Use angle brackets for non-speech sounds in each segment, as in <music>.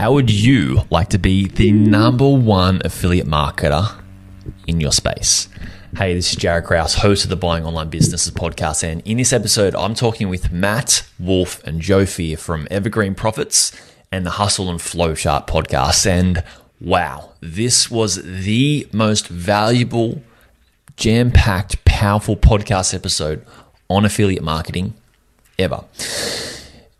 How would you like to be the number one affiliate marketer in your space? Hey, this is Jaryd Krause, host of the Buying Online Businesses podcast. And in this episode, I'm talking with Matt Wolfe and Joe Fier from Evergreen Profits and the Hustle and Flowchart podcast. And wow, this was the most valuable, jam packed, powerful podcast episode on affiliate marketing ever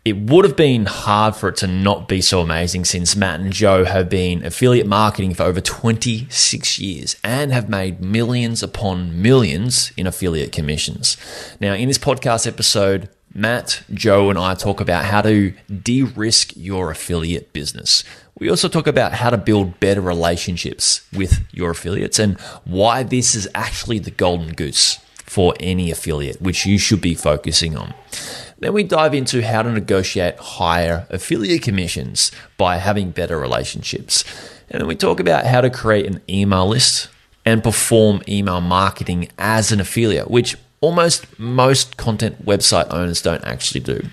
it would have been hard for it to not be so amazing since Matt and Joe have been affiliate marketing for over 26 years and have made millions upon millions in affiliate commissions. Now, in this podcast episode, Matt, Joe, and I talk about how to de risk your affiliate business. We also talk about how to build better relationships with your affiliates and why this is actually the golden goose for any affiliate, which you should be focusing on. Then we dive into how to negotiate higher affiliate commissions by having better relationships. And then we talk about how to create an email list and perform email marketing as an affiliate, which almost most content website owners don't actually do.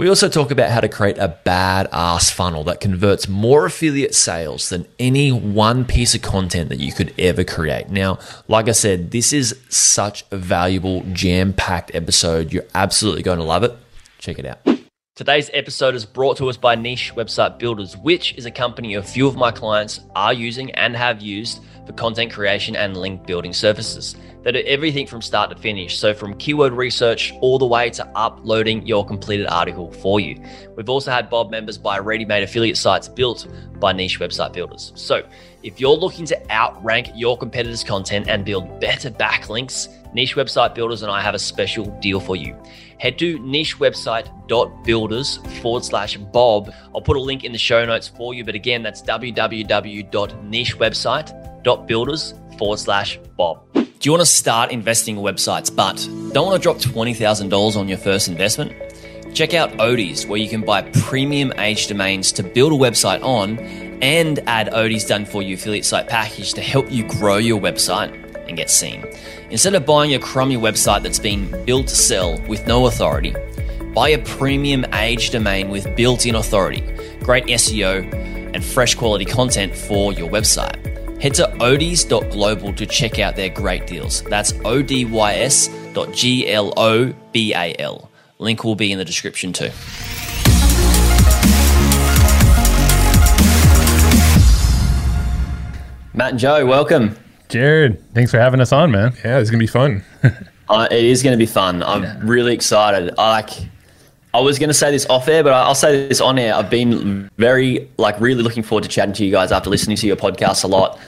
We also talk about how to create a badass funnel that converts more affiliate sales than any one piece of content that you could ever create. Now, like I said, this is such a valuable, jam packed episode. You're absolutely going to love it. Check it out. Today's episode is brought to us by Niche Website Builders, which is a company a few of my clients are using and have used for content creation and link building services that do everything from start to finish. So, from keyword research all the way to uploading your completed article for you. We've also had Bob members buy ready made affiliate sites built by niche website builders. So, if you're looking to outrank your competitors' content and build better backlinks, Niche Website Builders and I have a special deal for you. Head to nichewebsite.builders forward slash Bob. I'll put a link in the show notes for you. But again, that's www.nichewebsite.builders forward slash Bob. Do you want to start investing in websites but don't want to drop $20,000 on your first investment? Check out Odys, where you can buy premium age domains to build a website on and add Odys done for you affiliate site package to help you grow your website and get seen. Instead of buying a crummy website that's been built to sell with no authority, buy a premium age domain with built in authority, great SEO, and fresh quality content for your website. Head to odys.global to check out their great deals. That's odys.global. Link will be in the description too. Matt and Joe, welcome. Jaryd, thanks for having us on, man. Yeah, it's gonna be fun. <laughs> uh, it is going to be fun. I'm yeah. really excited. I like. I was going to say this off air, but I'll say this on air. I've been very, like, really looking forward to chatting to you guys after listening to your podcast a lot,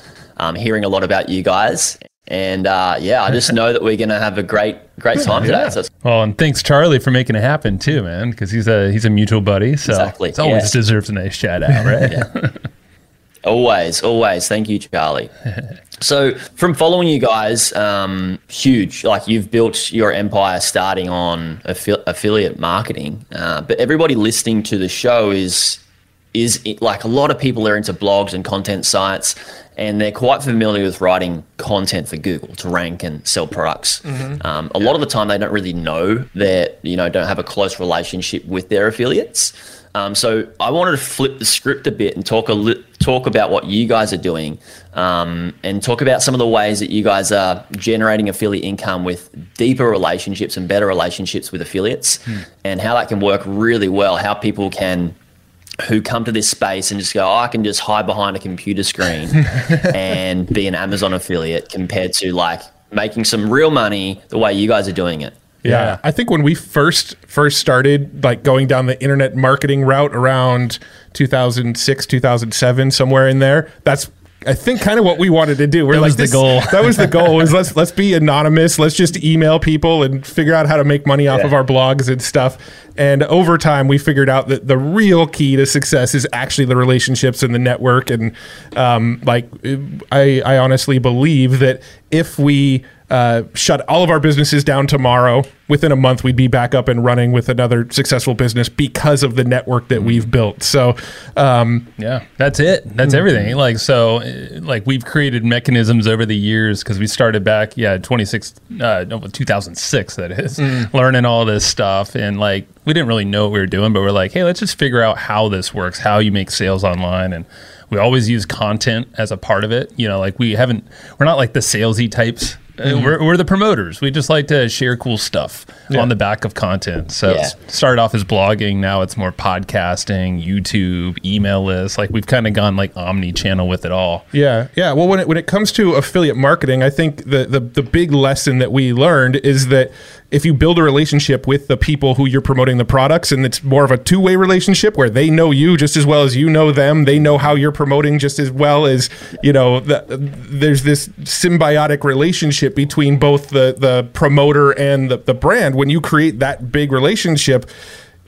um, hearing a lot about you guys. And uh, yeah, I just <laughs> know that we're going to have a great, great time today. Yeah. So oh, and thanks Charlie for making it happen too, man, because he's a he's a mutual buddy. So exactly. it always yeah. deserves a nice shout out, right? <laughs> always, always. Thank you, Charlie. <laughs> So, from following you guys, um, huge. Like you've built your empire starting on affi- affiliate marketing, uh, but everybody listening to the show is is like a lot of people are into blogs and content sites, and they're quite familiar with writing content for Google to rank and sell products. Mm-hmm. Um, a yeah. lot of the time, they don't really know that you know don't have a close relationship with their affiliates. Um, so I wanted to flip the script a bit and talk a li- talk about what you guys are doing, um, and talk about some of the ways that you guys are generating affiliate income with deeper relationships and better relationships with affiliates, hmm. and how that can work really well. How people can who come to this space and just go, oh, I can just hide behind a computer screen <laughs> and be an Amazon affiliate compared to like making some real money the way you guys are doing it. Yeah. yeah. I think when we first first started like going down the internet marketing route around 2006, 2007 somewhere in there, that's I think kind of what we wanted to do. We're that like was the goal. <laughs> that was the goal. Was let's <laughs> let's be anonymous. Let's just email people and figure out how to make money off yeah. of our blogs and stuff. And over time, we figured out that the real key to success is actually the relationships and the network. And um, like, I I honestly believe that if we uh, shut all of our businesses down tomorrow. Within a month, we'd be back up and running with another successful business because of the network that we've built. So, um, yeah, that's it. That's mm-hmm. everything. Like so, like we've created mechanisms over the years because we started back, yeah, 26, uh, no, 2006. That is mm. learning all this stuff and like we didn't really know what we were doing, but we're like, hey, let's just figure out how this works, how you make sales online, and we always use content as a part of it. You know, like we haven't, we're not like the salesy types uh, mm-hmm. We're, we're, the promoters. We just like to share cool stuff yeah. on the back of content. So yeah. it started off as blogging. Now it's more podcasting, YouTube, email lists. Like we've kind of gone like omni channel with it all. Yeah, yeah. Well, when it when it comes to affiliate marketing, I think the the the big lesson that we learned is that if you build a relationship with the people who you're promoting the products and it's more of a two-way relationship where they know you just as well as you know them they know how you're promoting just as well as you know the, there's this symbiotic relationship between both the the promoter and the, the brand when you create that big relationship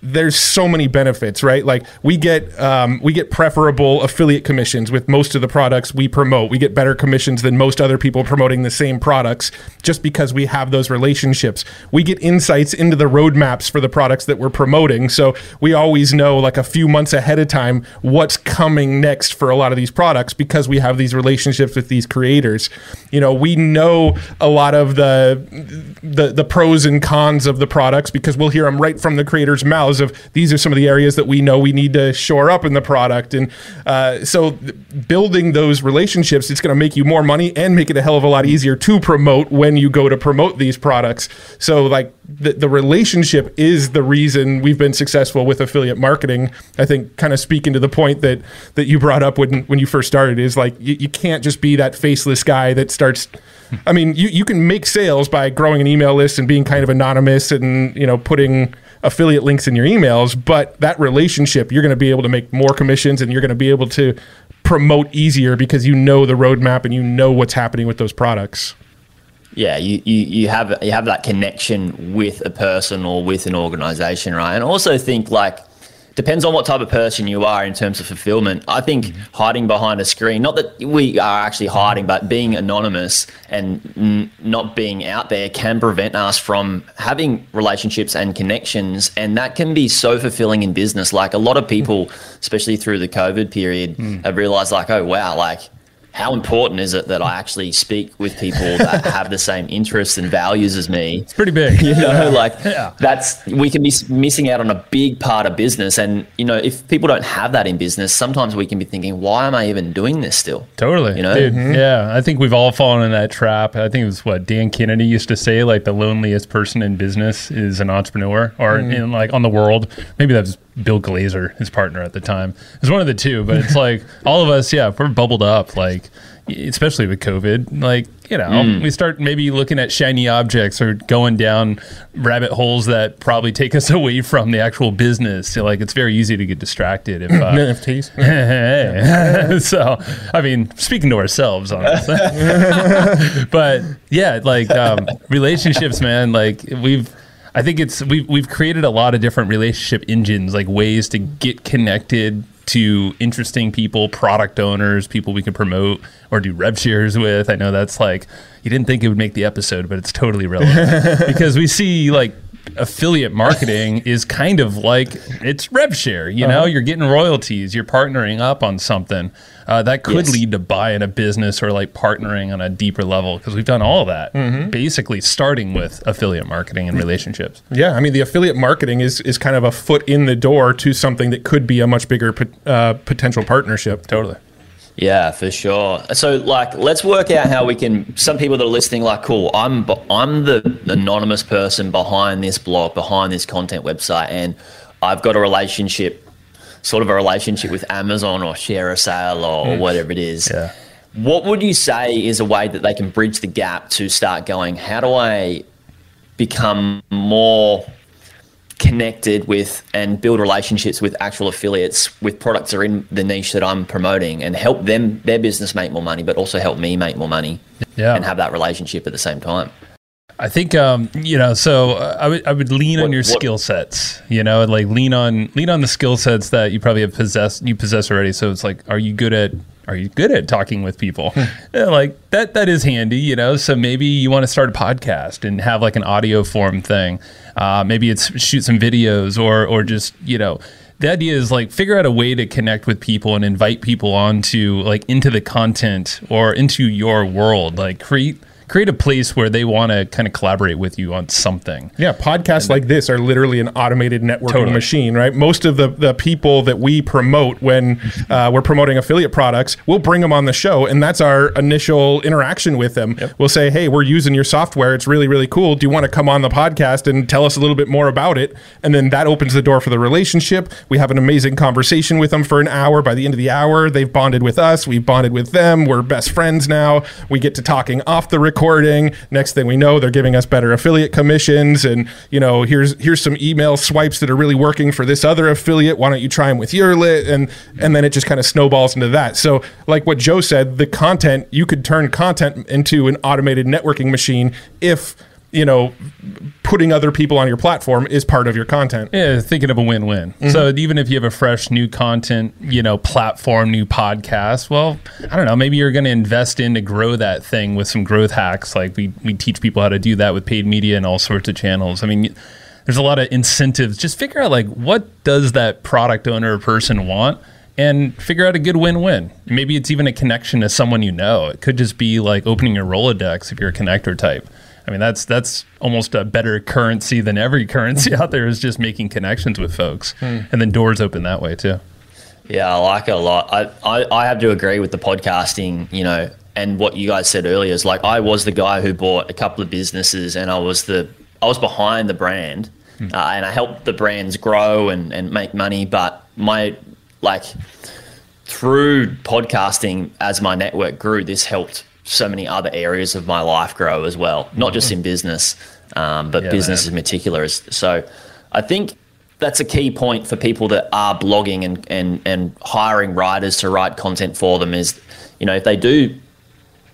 there's so many benefits, right? Like we get um, we get preferable affiliate commissions with most of the products we promote. We get better commissions than most other people promoting the same products just because we have those relationships. We get insights into the roadmaps for the products that we're promoting, so we always know like a few months ahead of time what's coming next for a lot of these products because we have these relationships with these creators. You know, we know a lot of the the the pros and cons of the products because we'll hear them right from the creators' mouths of these are some of the areas that we know we need to shore up in the product. And uh, so building those relationships, it's going to make you more money and make it a hell of a lot easier to promote when you go to promote these products. So like the, the relationship is the reason we've been successful with affiliate marketing. I think kind of speaking to the point that that you brought up when when you first started is like you, you can't just be that faceless guy that starts I mean, you, you can make sales by growing an email list and being kind of anonymous and, you know, putting affiliate links in your emails, but that relationship, you're going to be able to make more commissions and you're going to be able to promote easier because you know the roadmap and you know what's happening with those products. Yeah, you, you, you have you have that connection with a person or with an organization, right? And also think like depends on what type of person you are in terms of fulfillment. I think mm-hmm. hiding behind a screen, not that we are actually hiding, but being anonymous and n- not being out there can prevent us from having relationships and connections. And that can be so fulfilling in business. Like a lot of people, especially through the COVID period, mm. have realized, like, oh, wow, like, how important is it that I actually speak with people that <laughs> have the same interests and values as me? It's pretty big. You know, like yeah. that's we can be missing out on a big part of business. And you know, if people don't have that in business, sometimes we can be thinking, why am I even doing this still? Totally. You know, mm-hmm. yeah. I think we've all fallen in that trap. I think it was what Dan Kennedy used to say, like the loneliest person in business is an entrepreneur, or mm. in like on the world. Maybe that's Bill Glazer, his partner at the time. It's one of the two, but it's like <laughs> all of us, yeah, we're bubbled up, like especially with COVID. Like you know, mm. we start maybe looking at shiny objects or going down rabbit holes that probably take us <laughs> away from the actual business. So, like it's very easy to get distracted if <clears throat> uh, NFTs. <laughs> so, I mean, speaking to ourselves, honestly, but yeah, like um, relationships, man. Like we've I think it's we've we've created a lot of different relationship engines, like ways to get connected to interesting people, product owners, people we can promote or do rev shares with. I know that's like you didn't think it would make the episode, but it's totally relevant <laughs> because we see like affiliate marketing is kind of like it's rev share. You know, uh-huh. you're getting royalties, you're partnering up on something uh, that could yes. lead to buying a business or like partnering on a deeper level because we've done all that. Mm-hmm. Basically, starting with affiliate marketing and relationships. Yeah, I mean, the affiliate marketing is is kind of a foot in the door to something that could be a much bigger uh, potential partnership. Totally. Yeah, for sure. So, like, let's work out how we can. Some people that are listening, like, cool. I'm I'm the anonymous person behind this blog, behind this content website, and I've got a relationship, sort of a relationship with Amazon or ShareASale or, mm. whatever it is. Yeah. What would you say is a way that they can bridge the gap to start going? How do I become more connected with and build relationships with actual affiliates with products that are in the niche that I'm promoting and help them their business make more money, but also help me make more money. Yeah. And have that relationship at the same time. I think um, you know. So I would I would lean what, on your skill sets. You know, and like lean on lean on the skill sets that you probably have possessed you possess already. So it's like, are you good at are you good at talking with people? Yeah, like that that is handy, you know. So maybe you want to start a podcast and have like an audio form thing. Uh, maybe it's shoot some videos or or just you know the idea is like figure out a way to connect with people and invite people onto like into the content or into your world like create create a place where they want to kind of collaborate with you on something. Yeah, podcasts like this are literally an automated networking Totally. machine, right? Most of the, the people that we promote when uh, we're promoting affiliate products, we'll bring them on the show, and that's our initial interaction with them. We'll say, hey, we're using your software. It's really, really cool. Do you want to come on the podcast and tell us a little bit more about it? And then that opens the door for the relationship. We have an amazing conversation with them for an hour. By the end of the hour, they've bonded with us. We've bonded with them. We're best friends now. We get to talking off the recording. Next thing we know, they're giving us better affiliate commissions. And, you know, here's here's some email swipes that are really working for this other affiliate. Why don't you try them with your lit? And and then it just kind of snowballs into that. So like what Joe said, the content, you could turn content into an automated networking machine if you know, putting other people on your platform is part of your content. Yeah, thinking of a win-win. Mm-hmm. So even if you have a fresh new content, you know, platform, new podcast, well, I don't know, maybe you're going to invest in to grow that thing with some growth hacks. Like we we teach people how to do that with paid media and all sorts of channels. I mean, there's a lot of incentives. Just figure out like what does that product owner or person want and figure out a good win-win. Maybe it's even a connection to someone you know. It could just be like opening your Rolodex if you're a connector type. I mean, that's that's almost a better currency than every <laughs> currency out there is just making connections with folks, and then doors open that way too. Yeah, I like it a lot. I, I, I have to agree with the podcasting, you know, and what you guys said earlier is like I was the guy who bought a couple of businesses and I was the I was behind the brand uh, and I helped the brands grow and, and make money. But my like through podcasting as my network grew, this helped so many other areas of my life grow as well, not just in business, um, but Yeah, business man. in particular. So I think that's a key point for people that are blogging and, and, and hiring writers to write content for them is, you know, if they do,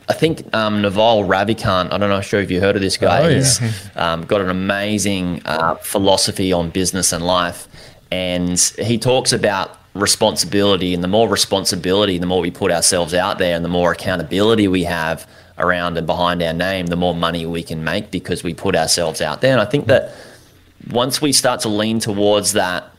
I think um, Naval Ravikant, I don't know, sure if you heard of this guy. Oh, yeah. He's um, got an amazing uh, philosophy on business and life. And he talks about responsibility. And the more responsibility, the more we put ourselves out there and the more accountability we have around and behind our name, the more money we can make because we put ourselves out there. And I think that once we start to lean towards that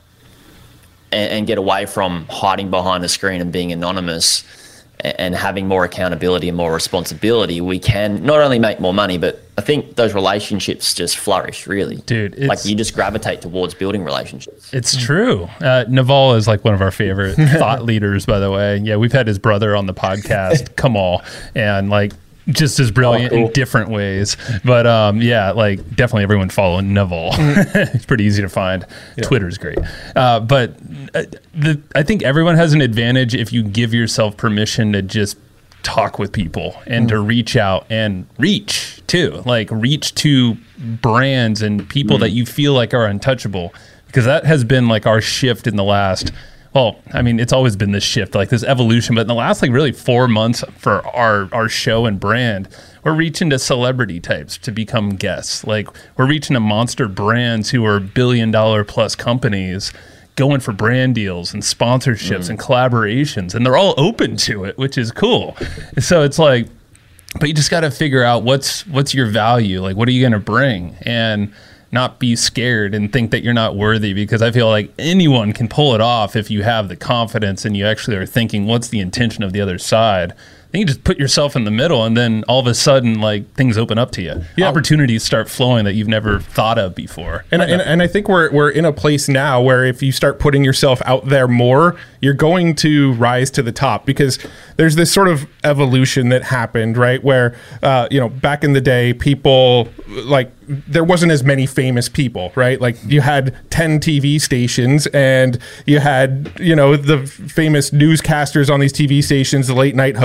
and, and get away from hiding behind the screen and being anonymous a- and having more accountability and more responsibility, we can not only make more money, but I think those relationships just flourish, really. Dude, like you just gravitate towards building relationships. It's true. Uh, Naval is like one of our favorite <laughs> thought leaders, by the way. Yeah, we've had his brother on the podcast, <laughs> Kamal, and like just as brilliant Oh, cool. in different ways. But um, yeah, like definitely everyone follow Naval. <laughs> it's pretty easy to find. Twitter's great. Uh, but uh, the, I think everyone has an advantage if you give yourself permission to just talk with people and to reach out and reach too like reach to brands and people that you feel like are untouchable because that has been like our shift in the last well i mean it's always been this shift like this evolution but in the last like really four months for our our show and brand we're reaching to celebrity types to become guests. Like we're reaching to monster brands who are billion dollar plus companies going for brand deals and sponsorships and mm. collaborations and they're all open to it which is cool. So it's like but you just got to figure out what's what's your value? Like what are you going to bring? And not be scared and think that you're not worthy because i feel like anyone can pull it off if you have the confidence and you actually are thinking what's the intention of the other side you just put yourself in the middle and then all of a sudden like things open up to you Yeah. opportunities start flowing that you've never thought of before And, and, and I think we're, we're in a place now where if you start putting yourself out there more, you're going to rise to the top because there's this sort of evolution that happened, right? Where, uh, you know, back in the day, people like there wasn't as many famous people, right? Like you had 10 TV stations and you had, you know, the famous newscasters on these TV stations, the late night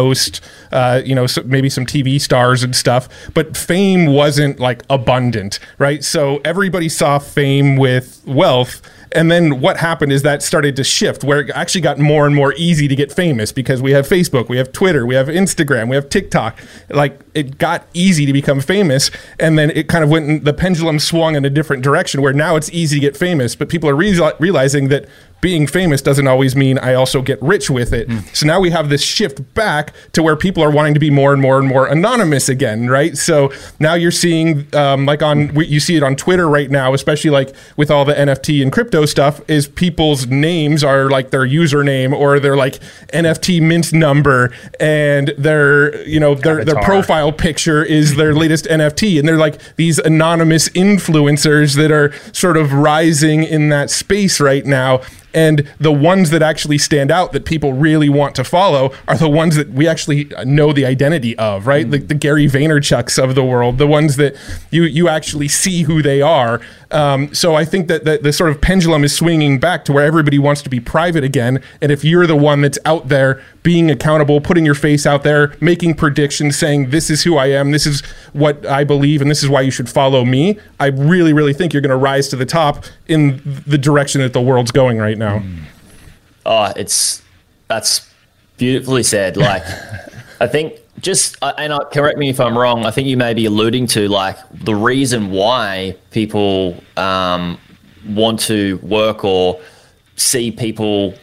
uh, you know, so maybe some TV stars and stuff. But fame wasn't like abundant, right? So everybody saw fame with wealth. And then what happened is that started to shift where it actually got more and more easy to get famous because we have Facebook, we have Twitter, we have Instagram, we have TikTok. Like it got easy to become famous. And then it kind of went, the pendulum swung in a different direction where now it's easy to get famous, but people are reali- realizing that being famous doesn't always mean I also get rich with it. So now we have this shift back to where people are wanting to be more and more and more anonymous again, right? So now you're seeing, um, like on, you see it on Twitter right now, especially like with all the NFT and crypto stuff, is people's names are like their username or their like NFT mint number and their, you know, their, their profile picture is their <laughs> latest NFT. And they're like these anonymous influencers that are sort of rising in that space right now. And the ones that actually stand out that people really want to follow are the ones that we actually know the identity of, right? Like the Gary Vaynerchuks of the world, the ones that you you actually see who they are. Um, so I think that the, the sort of pendulum is swinging back to where everybody wants to be private again. And if you're the one that's out there being accountable, putting your face out there, making predictions, saying this is who I am, this is what I believe, and this is why you should follow me, I really, really think you're going to rise to the top in the direction that the world's going right now. Oh, it's that's beautifully said. <laughs> Like, I think just uh, and uh, correct me if I'm wrong. I think you may be alluding to like the reason why people um, want to work or see people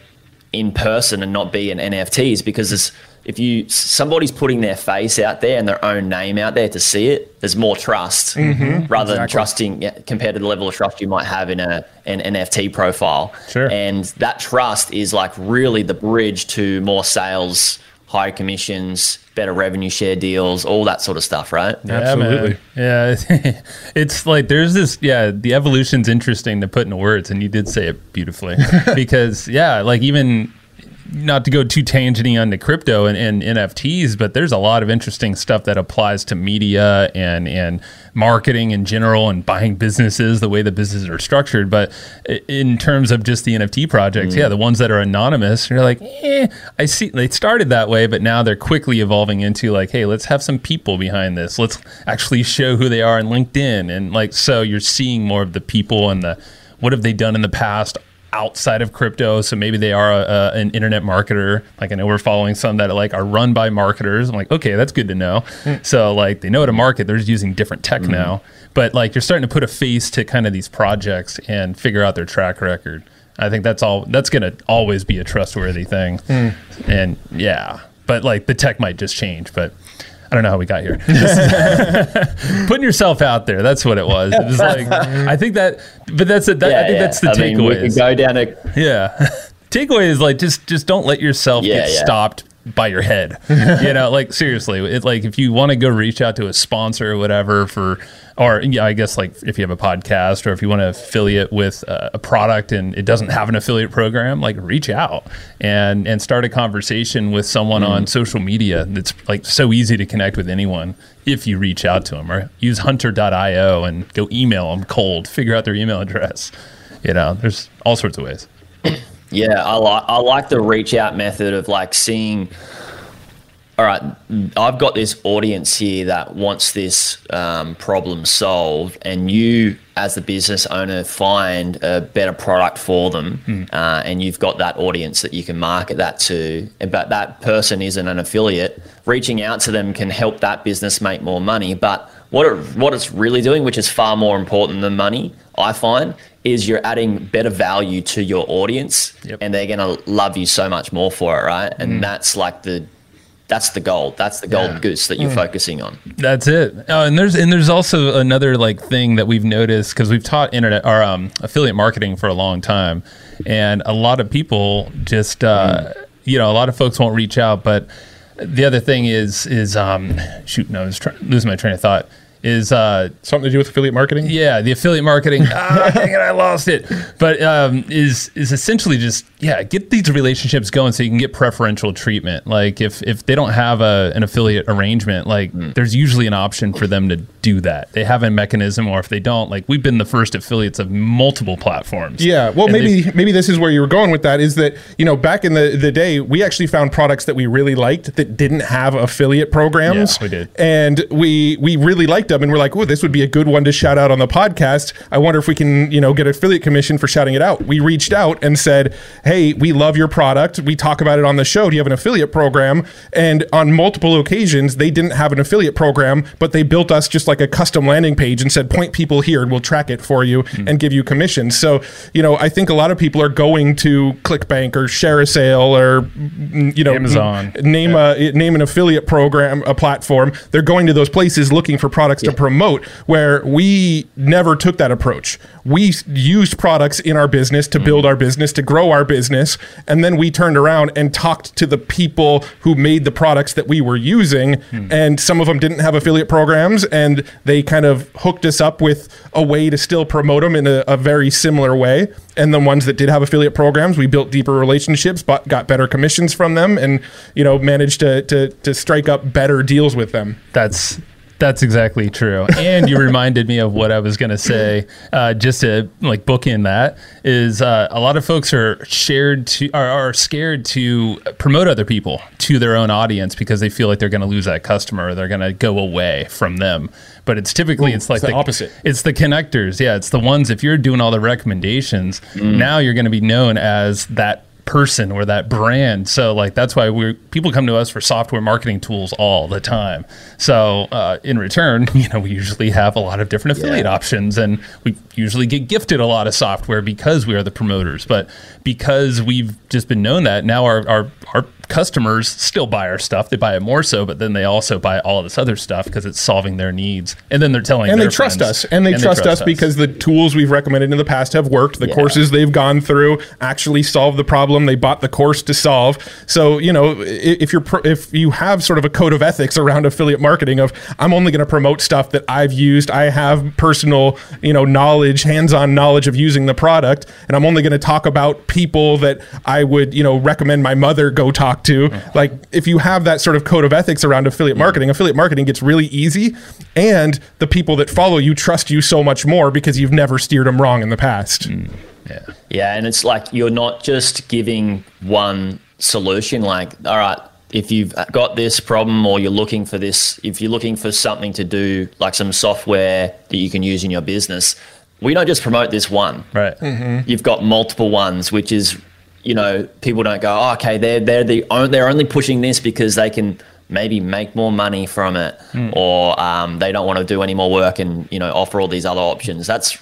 in person and not be an NFT is because it's, if you somebody's putting their face out there and their own name out there to see it, there's more trust mm-hmm. Mm-hmm. rather than trusting yeah, compared to the level of trust you might have in a an NFT profile. Sure. And that trust is like really the bridge to more sales, higher commissions, better revenue share deals, all that sort of stuff, right? Absolutely. Yeah, man. <laughs> yeah. it's like there's this. Yeah, the evolution's interesting to put into words, and you did say it beautifully. <laughs> because yeah, like even not to go too tangenty onto crypto and, and NFTs, but there's a lot of interesting stuff that applies to media and and marketing in general and buying businesses, the way the businesses are structured. But in terms of just the NFT projects, yeah, the ones that are anonymous, you're like, eh, I see they started that way, but now they're quickly evolving into like, hey, let's have some people behind this. Let's actually show who they are on LinkedIn. And like, so you're seeing more of the people and the what have they done in the past outside of crypto. So maybe they are a, a, an internet marketer. Like I know we're following some that like are run by marketers. I'm like, okay, that's good to know. Hmm. So like they know how to market. They're just using different tech hmm. now. But like you're starting to put a face to kind of these projects and figure out their track record. I think that's all. That's gonna always be a trustworthy thing. Hmm. And yeah, but like the tech might just change. But I don't know how we got here. <laughs> Putting yourself out there. That's what it was. It was like <laughs> I think that, but that's it. That, I think that's the I mean, we takeaway. could go down a Yeah. <laughs> Takeaway is like just just don't let yourself Yeah, get yeah. stopped by your head. you know, like seriously, it like if you want to go reach out to a sponsor or whatever for or yeah, I guess like if you have a podcast or if you want to affiliate with uh, a product and it doesn't have an affiliate program, like reach out and and start a conversation with someone Mm-hmm. on social media. It's like so easy to connect with anyone if you reach out to them or use hunter.io and go email them cold, figure out their email address. You know, there's all sorts of ways. Yeah, I like I like the reach out method of like seeing. All right, I've got this audience here that wants this um, problem solved, and you, as the business owner, find a better product for them, uh, and you've got that audience that you can market that to. But that person isn't an affiliate. Reaching out to them can help that business make more money. But what it, what it's really doing, which is far more important than money, I find, is you're adding better value to your audience, Yep. and they're gonna love you so much more for it, right? And that's like the that's the goal That's the golden goose that you're focusing on. That's it. Oh, and there's and there's also another like thing that we've noticed because we've taught internet or um, affiliate marketing for a long time, and a lot of people just uh, you know a lot of folks won't reach out. But the other thing is is um, shoot, no, I was trying, losing my train of thought. Is uh, Something to do with affiliate marketing? yeah, the affiliate marketing. <laughs> ah, dang it, I lost it. But um, is is essentially just yeah, get these relationships going so you can get preferential treatment. Like if if they don't have a an affiliate arrangement, like there's usually an option for them to do that. They have a mechanism, or if they don't, like we've been the first affiliates of multiple platforms. Yeah, well, maybe maybe this is where you were going with that. Is that you know back in the the day, we actually found products that we really liked that didn't have affiliate programs. Yeah, we did. and we we really liked them. and we're like, oh, this would be a good one to shout out on the podcast. I wonder if we can, you know, get affiliate commission for shouting it out. We reached out and said, hey, we love your product. We talk about it on the show. Do you have an affiliate program? And on multiple occasions, they didn't have an affiliate program, but they built us just like a custom landing page and said, point people here and we'll track it for you mm. and give you commissions. So, you know, I think a lot of people are going to ClickBank or ShareASale or, you know, Amazon. Name yeah. a name an affiliate program, a platform. They're going to those places looking for products yeah. to promote. Where we never took that approach. We used products in our business to build our business, to grow our business, and then we turned around and talked to the people who made the products that we were using. Mm. And some of them didn't have affiliate programs, and they kind of hooked us up with a way to still promote them in a, a very similar way. And the ones that did have affiliate programs, we built deeper relationships, but got better commissions from them, and you know managed to to to strike up better deals with them. That's that's exactly true. And you reminded me of what I was going to say. Uh, just to like book in that is uh, a lot of folks are shared to are, are, scared to promote other people to their own audience because they feel like they're going to lose that customer or they're going to go away from them. But it's typically Ooh, it's like it's the, the, opposite. It's the connectors. Yeah, it's the ones if you're doing all the recommendations, mm. now you're going to be known as that person or that brand. So like that's why we people come to us for software marketing tools all the time. So uh, in return, <laughs> you know, we usually have a lot of different affiliate yeah. options, and we usually get gifted a lot of software because we are the promoters. But because we've just been known that now our our, our customers still buy our stuff. They buy it more so, but then they also buy all this other stuff because it's solving their needs. And then they're telling and they trust friends, us and they, and trust, they trust us, us, because the tools we've recommended in the past have worked. The yeah. courses they've gone through actually solve the problem they bought the course to solve. So you know if you're if you have sort of a code of ethics around affiliate marketing of I'm only going to promote stuff that I've used. I have personal you know knowledge, hands-on knowledge of using the product, and I'm only going to talk about people that I would you know recommend my mother go talk talk to. Like if you have that sort of code of ethics around affiliate marketing, affiliate marketing gets really easy, and the people that follow you trust you so much more because you've never steered them wrong in the past. Mm. Yeah, yeah, and it's like you're not just giving one solution. Like, all right, if you've got this problem or you're looking for this, if you're looking for something to do, like some software that you can use in your business, we don't just promote this one. Right. Mm-hmm. You've got multiple ones, which is you know, people don't go, oh, okay, they're they're the they're only pushing this because they can maybe make more money from it, mm. or um, they don't want to do any more work and you know offer all these other options. That's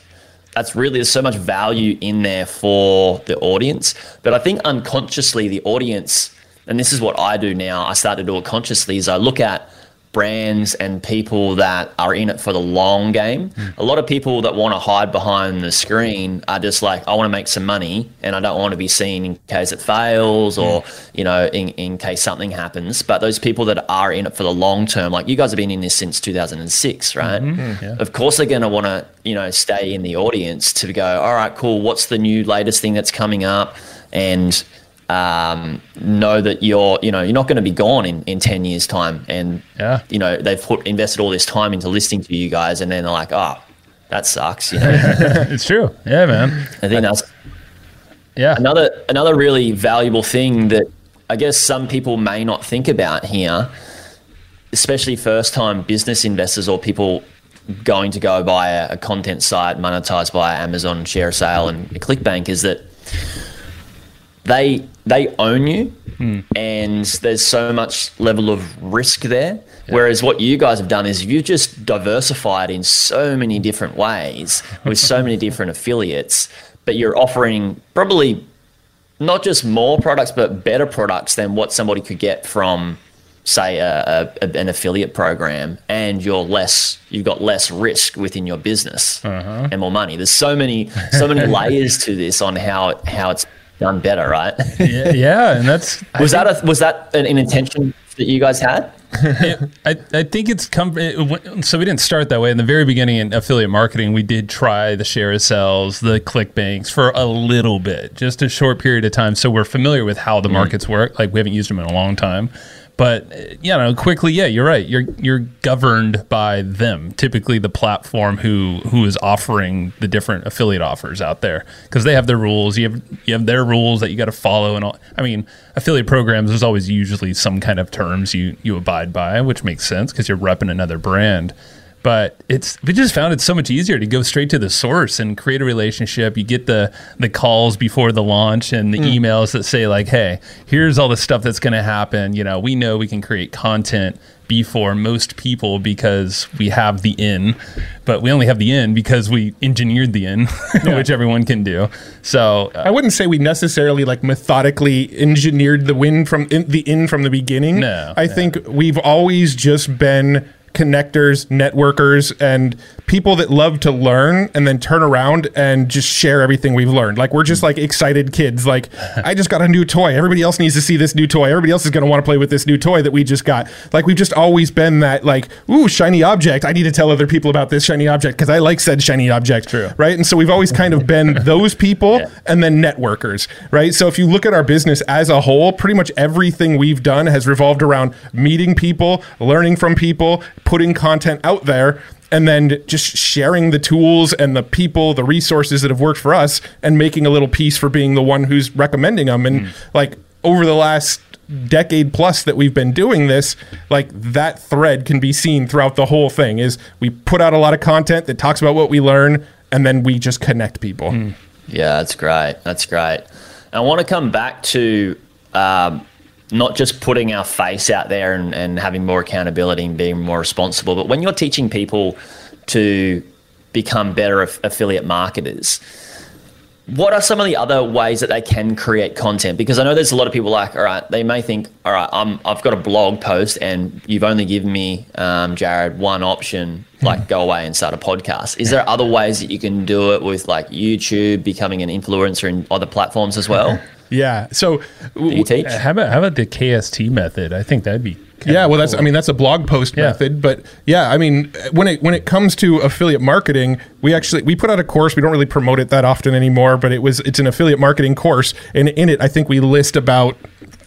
that's really there's so much value in there for the audience, but I think unconsciously the audience, and this is what I do now. I start to do it consciously. Is I look at brands and people that are in it for the long game. Mm. A lot of people that want to hide behind the screen are just like, I want to make some money and I don't want to be seen in case it fails or, mm. you know, in, in case something happens. But those people that are in it for the long term, like you guys have been in this since 2006, right? Mm-hmm. Mm, yeah. Of course, they're going to want to, you know, stay in the audience to go, all right, cool. What's the new latest thing that's coming up? And, um, know that you're you know you're not going to be gone in, in 10 years time. And yeah. you know they've put invested all this time into listening to you guys and then they're like oh that sucks you know? <laughs> It's true. Yeah man. I think that's yeah. another another really valuable thing that i guess some people may not think about here especially first time business investors or people going to go buy a, a content site monetized by amazon share sale and clickbank is that they they own you mm. and there's so much level of risk there yeah. whereas what you guys have done is you've just diversified in so many different ways with so many <laughs> different affiliates but you're offering probably not just more products but better products than what somebody could get from say a, a, an affiliate program and you're less you've got less risk within your business uh-huh. and more money there's so many so many <laughs> layers to this on how how it's done better, right? yeah, yeah, and that's <laughs> was that a, was that an, an intention that you guys had? <laughs> I, I think it's come it, so we didn't start that way in the very beginning in affiliate marketing we did try the ShareASales the ClickBanks for a little bit just a short period of time so we're familiar with how the mm. markets work like we haven't used them in a long time but uh, you know, quickly, yeah, you're right. You're you're governed by them. Typically, the platform who who is offering the different affiliate offers out there because they have their rules. You have you have their rules that you got to follow. And all. I mean, affiliate programs. There's always usually some kind of terms you you abide by, which makes sense because you're repping another brand. But it's we just found it so much easier to go straight to the source and create a relationship. You get the the calls before the launch and the Mm. emails that say like, "Hey, here's all the stuff that's going to happen." You know, we know we can create content before most people because we have the in, but we only have the in because we engineered the in, <laughs> which everyone can do. So uh, I wouldn't say we necessarily like methodically engineered the win from in, the in from the beginning. No, I no. think we've always just been connectors, networkers, and people that love to learn and then turn around and just share everything we've learned. Like we're just like excited kids. Like <laughs> I just got a new toy. Everybody else needs to see this new toy. Everybody else is going to want to play with this new toy that we just got. Like we've just always been that like, ooh, shiny object. I need to tell other people about this shiny object because I like said shiny object. True. Right. And so we've always kind of been <laughs> those people and then networkers. Right. So if you look at our business as a whole, pretty much everything we've done has revolved around meeting people, learning from people, putting content out there and then just sharing the tools and the people, the resources that have worked for us, and making a little piece for being the one who's recommending them. And like over the last decade plus that we've been doing this, like that thread can be seen throughout the whole thing. Is we put out a lot of content that talks about what we learn, and then we just connect people. Yeah, that's great. That's great. I want to come back to um, not just putting our face out there and, and having more accountability and being more responsible, but when you're teaching people to become better aff- affiliate marketers, what are some of the other ways that they can create content? Because I know there's a lot of people like, all right, they may think, all right, I'm, I've got a blog post and you've only given me, um, Jaryd, one option, like go away and start a podcast. Is there other ways that you can do it with like YouTube, becoming an influencer in other platforms as well? <laughs> Yeah. So Do you teach? how about how about the KST method? I think that'd be kinda yeah well that's i mean that's a blog post Yeah. method but yeah i mean when it when it comes to affiliate marketing we actually we put out a course we don't really promote it that often anymore but it was it's an affiliate marketing course and in it i think we list about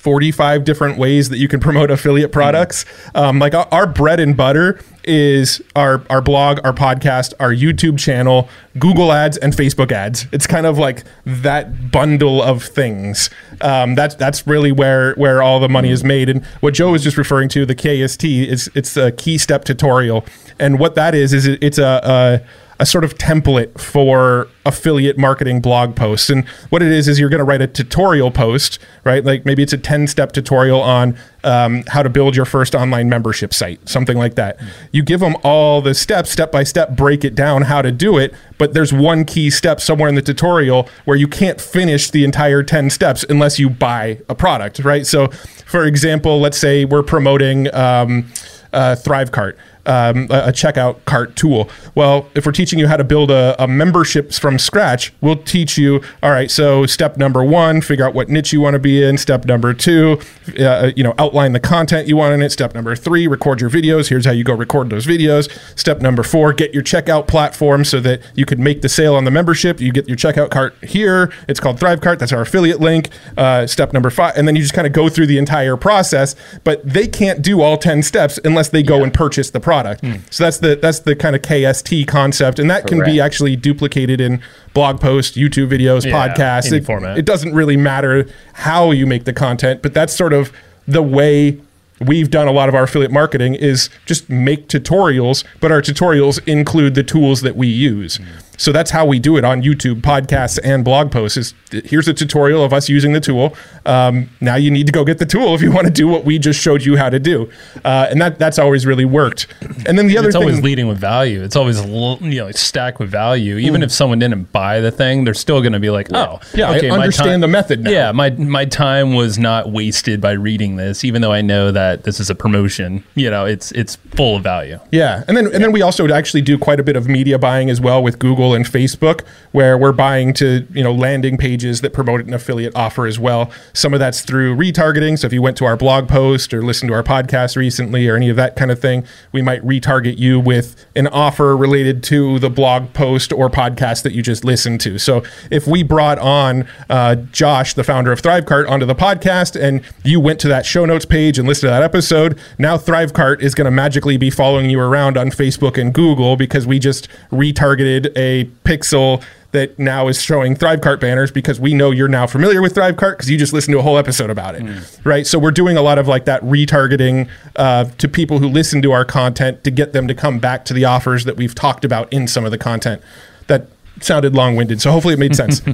45 different ways that you can promote <laughs> affiliate products. Um, like our, our bread and butter is our our blog our podcast our youtube channel google ads and facebook ads. It's kind of like that bundle of things. Um, that's that's really where where all the money is made. And what joe was just referring to the kst is it's a key step tutorial. And what that is is it, it's a, a a sort of template for affiliate marketing blog posts. And what it is is you're going to write a tutorial post, right? Like maybe it's a 10 step tutorial on um, how to build your first online membership site, something like that. You give them all the steps, step by step, break it down how to do it. But there's one key step somewhere in the tutorial where you can't finish the entire 10 steps unless you buy a product, right? So, for example, let's say we're promoting um, uh, ThriveCart um, a, a checkout cart tool. Well, if we're teaching you how to build a, a memberships from scratch, we'll teach you. All right, so step number one, figure out what niche you want to be in. Step number two, uh, you know, outline the content you want in it. Step number three, record your videos. Here's how you go record those videos. Step number four, get your checkout platform so that you could make the sale on the membership. You get your checkout cart here. It's called ThriveCart. That's our affiliate link. Uh, step number five, and then you just kind of go through the entire process. But they can't do all ten steps unless they go and purchase the product. Hmm. So that's the that's the kind of KST concept, and that can be actually duplicated in blog posts, YouTube videos, Yeah, podcasts. It, format. it doesn't really matter how you make the content, but that's sort of the way we've done a lot of our affiliate marketing is just make tutorials, but our tutorials include the tools that we use. Hmm. So that's how we do it on YouTube, podcasts, and blog posts. Is here's a tutorial of us using the tool. Um, now you need to go get the tool if you want to do what we just showed you how to do, uh, and that that's always really worked. And then the other it's thing, always leading with value. It's always you know stacked with value. Even if someone didn't buy the thing, they're still going to be like, oh. Yeah, I my understand time- the method now. Yeah, my my time was not wasted by reading this, even though I know that this is a promotion. You know, it's it's full of value. Yeah, and then and then we also actually do quite a bit of media buying as well with Google and Facebook, where we're buying to you know landing pages that promote an affiliate offer as well. Some of that's through retargeting. So if you went to our blog post or listened to our podcast recently or any of that kind of thing, we might retarget you with an offer related to the blog post or podcast that you just listened to. So if we brought on uh, Josh, the founder of ThriveCart, onto the podcast, and you went to that show notes page and listened to that episode, now ThriveCart is going to magically be following you around on Facebook and Google because we just retargeted a pixel that now is showing Thrivecart banners because we know you're now familiar with Thrivecart because you just listened to a whole episode about it, right? So we're doing a lot of like that retargeting uh, to people who listen to our content to get them to come back to the offers that we've talked about in some of the content. That sounded long-winded, so hopefully it made sense. <laughs>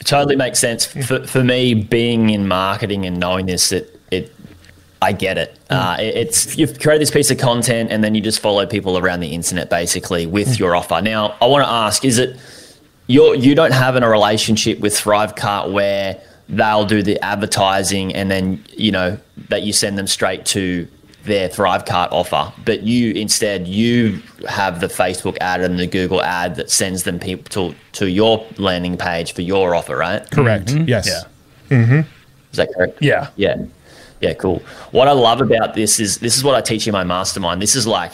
It totally makes sense for, for me being in marketing and knowing this that I get it. Mm. Uh, it's you've created this piece of content and then you just follow people around the internet basically with mm. your offer. Now I want to ask: Is it you you don't have in a relationship with Thrivecart where they'll do the advertising and then you know that you send them straight to their Thrivecart offer, but you instead you have the Facebook ad and the Google ad that sends them people to, to your landing page for your offer, right? Correct. Mm-hmm. Yes. Yeah. Mm-hmm. Mm-hmm. Is that correct? Yeah. Yeah. Yeah, cool. What I love about this is this is what I teach in my mastermind. This is like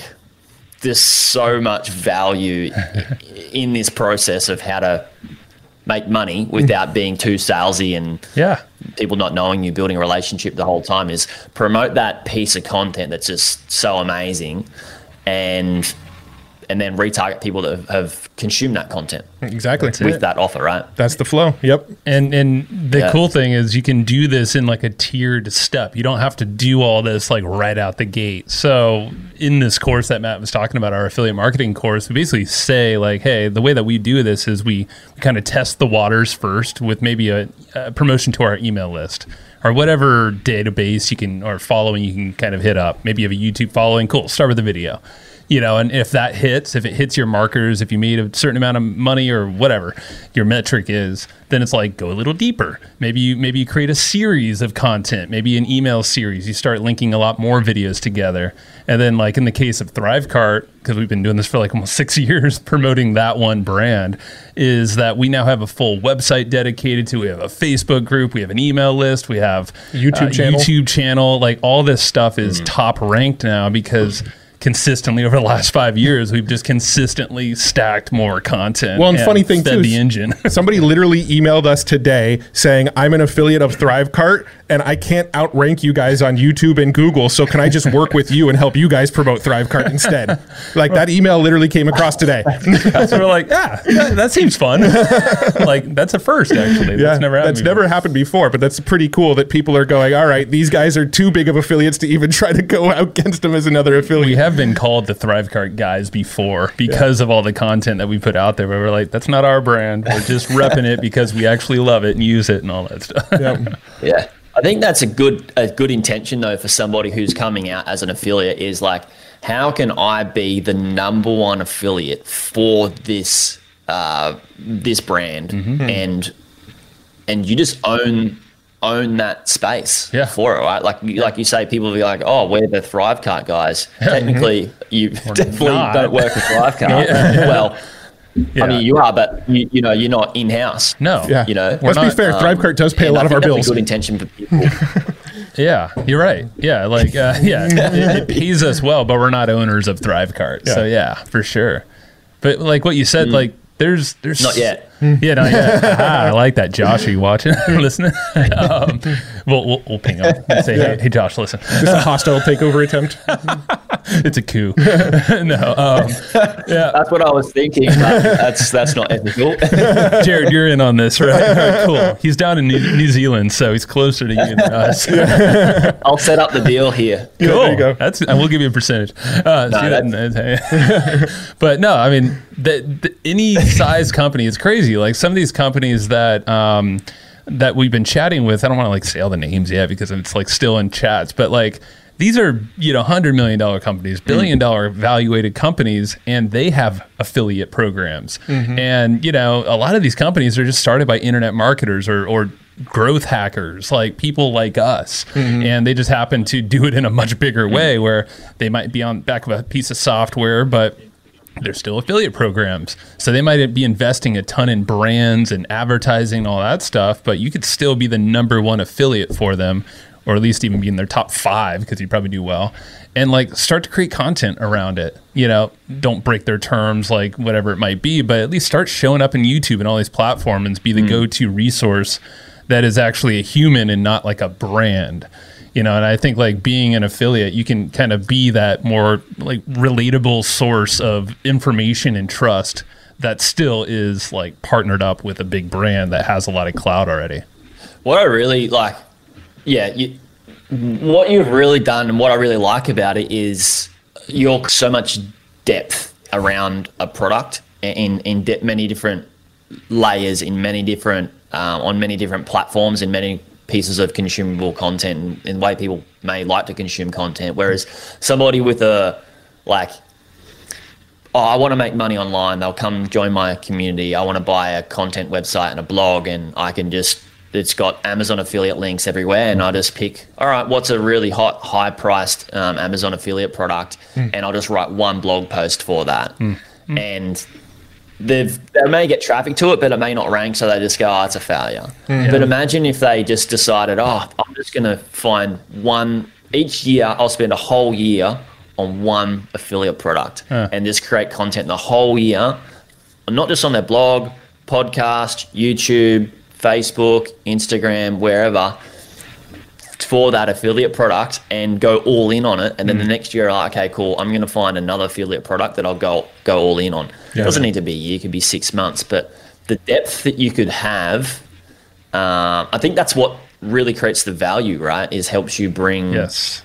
there's so much value <laughs> in this process of how to make money without being too salesy and Yeah. people not knowing you, building a relationship the whole time is promote that piece of content that's just so amazing and and then retarget people that have, have consumed that content Exactly. with that offer, right? That's the flow. Yep. And and the Yeah. cool thing is you can do this in like a tiered step. You don't have to do all this like right out the gate. So in this course that Matt was talking about, our affiliate marketing course, we basically say like, hey, the way that we do this is we, we kind of test the waters first with maybe a, a promotion to our email list or whatever database you can or following you can kind of hit up. Maybe you have a YouTube following. Cool. Start with a video you know and if that hits if it hits your markers if you made a certain amount of money or whatever your metric is then it's like go a little deeper. Maybe you maybe you create a series of content maybe an email series. You start linking a lot more videos together. And then like in the case of thrivecart because we've been doing this for like almost <laughs> six years promoting that one brand is that we now have a full website dedicated to we have a facebook group we have an email list we have YouTube uh, channel. youtube channel. Like all this stuff is Mm. top ranked now because consistently over the last five years we've just consistently stacked more content Well, and funny thing, too, the engine <laughs> Somebody literally emailed us today saying, I'm an affiliate of Thrivecart and I can't outrank you guys on YouTube and Google. So can I just work with you and help you guys promote Thrivecart instead? <laughs> Like that email literally came across today. so we're like yeah that, that seems fun <laughs> like that's a first actually Yeah, that's never happened that's before. never happened before, but that's pretty cool that people are going, all right, these guys are too big of affiliates to even try to go out against them as another affiliate. we have been called the Thrivecart guys before because of all the content that we put out there. But we're like, that's not our brand. We're just <laughs> repping it because we actually love it and use it and all that stuff. Yep. <laughs> Yeah. I think that's a good a good intention though for somebody who's coming out as an affiliate is like how can I be the number one affiliate for this uh, this brand and and you just own own that space Yeah. for it right like you like you say people will be like oh we're the Thrivecart guys <laughs> technically you <laughs> definitely not. don't work with Thrivecart <laughs> well Yeah. I mean you are but you, you know you're not in house no. Yeah. you know Let's be fair. um, Thrivecart does pay a lot of our bills. that's a good intention for people Yeah, you're right. Yeah, like uh, yeah, it, it pays us well, but we're not owners of Thrivecart. So yeah, for sure. But like what you said, like there's there's Not yet. Yeah, not yet. Ah, I like that. Josh, are you watching? <laughs> listening? um, we'll, we'll we'll ping him and say, hey, hey, Josh, listen. Just a hostile takeover attempt. <laughs> It's a coup. <laughs> no, um, yeah, That's what I was thinking. That's that's not ethical. Jaryd, you're in on this, right? All right, cool. He's down in New, New Zealand, so he's closer to you than us. I'll set up the deal here. Cool. there you go. That's and we'll give you a percentage. Uh, see that- but no, I mean, the, the, any size company, is crazy. Like some of these companies that um, that we've been chatting with, I don't want to like say all the names yet because it's like still in chats, but like. These are, you know, hundred million dollar companies, mm-hmm. billion dollar valuated companies, and they have affiliate programs. Mm-hmm. And you know, a lot of these companies are just started by internet marketers or, or growth hackers, like people like us, mm-hmm. and they just happen to do it in a much bigger way, where they might be on back of a piece of software, but they're still affiliate programs. So they might be investing a ton in brands and advertising and all that stuff, but you could still be the number one affiliate for them, or at least even be in their top five because you probably do well. And like start to create content around it. You know, don't break their terms, like whatever it might be, but at least start showing up in YouTube and all these platforms and be the hmm. go to resource that is actually a human and not like a brand you know and i think like being an affiliate you can kind of be that more like relatable source of information and trust that still is like partnered up with a big brand that has a lot of clout already. What I really like, yeah, you, what you've really done and what I really like about it is you're so much depth around a product in in de- many different layers, in many different um, on many different platforms, in many pieces of consumable content, in the way people may like to consume content. Whereas somebody with a like oh, I want to make money online. They'll come join my community. I want to buy a content website and a blog, and I can just, it's got Amazon affiliate links everywhere. And I just pick, all right, what's a really hot, high priced um, Amazon affiliate product? Hmm. And I'll just write one blog post for that. And they've, they may get traffic to it, but it may not rank. So they just go, oh, it's a failure. Hmm. But imagine if they just decided, oh, I'm just going to find one, each year, I'll spend a whole year on one affiliate product and just create content the whole year, not just on their blog, podcast, YouTube, Facebook, Instagram, wherever, for that affiliate product and go all in on it. And then the next year, like, okay, cool, I'm going to find another affiliate product that I'll go go all in on. it doesn't need to be a year, it could be six months, but the depth that you could have, um, I think that's what really creates the value, right? Is helps you bring Yes.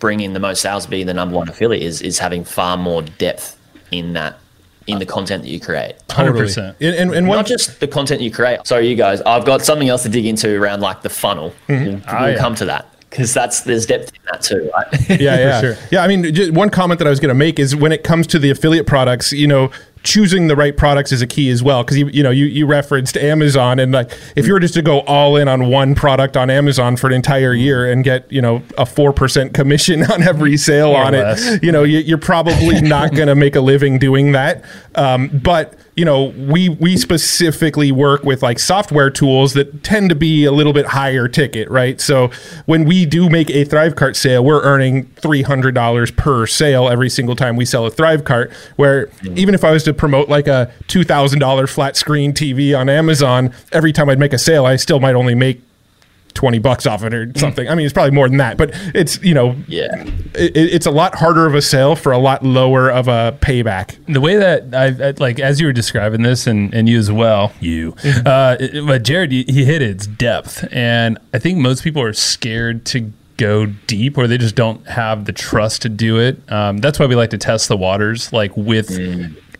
bring in the most sales, be the number one affiliate is is having far more depth in that in the content that you create. Hundred percent. And, and, and one, Not just the content you create. Sorry, you guys. I've got something else to dig into around like the funnel. Mm-hmm. We'll, Ah, we'll yeah. come to that because that's there's depth in that too, right? <laughs> yeah, yeah, sure. yeah. I mean, just one comment that I was going to make is when it comes to the affiliate products, you know, choosing the right products is a key as well because you you know you, you referenced Amazon and like if you were just to go all in on one product on Amazon for an entire year and get you know a four percent commission <laughs> on every sale Or on it, you know you, you're probably <laughs> not going to make a living doing that. Um, but you know we we specifically work with like software tools that tend to be a little bit higher ticket, right? So when we do make a Thrive Cart sale, we're earning three hundred dollars per sale every single time we sell a Thrive Cart. Where mm. even if I was to promote like a two thousand dollar flat screen TV on Amazon, every time I'd make a sale, I still might only make. 20 bucks off it or mm. something. I mean, it's probably more than that, but it's, you know, yeah. it, it's a lot harder of a sale for a lot lower of a payback. the way that I, I like as you were describing this and, and you as well you mm-hmm. uh, it- but Jaryd he, he hit its depth and i think most people are scared to go deep or they just don't have the trust to do it. Um, that's why we like to test the waters like with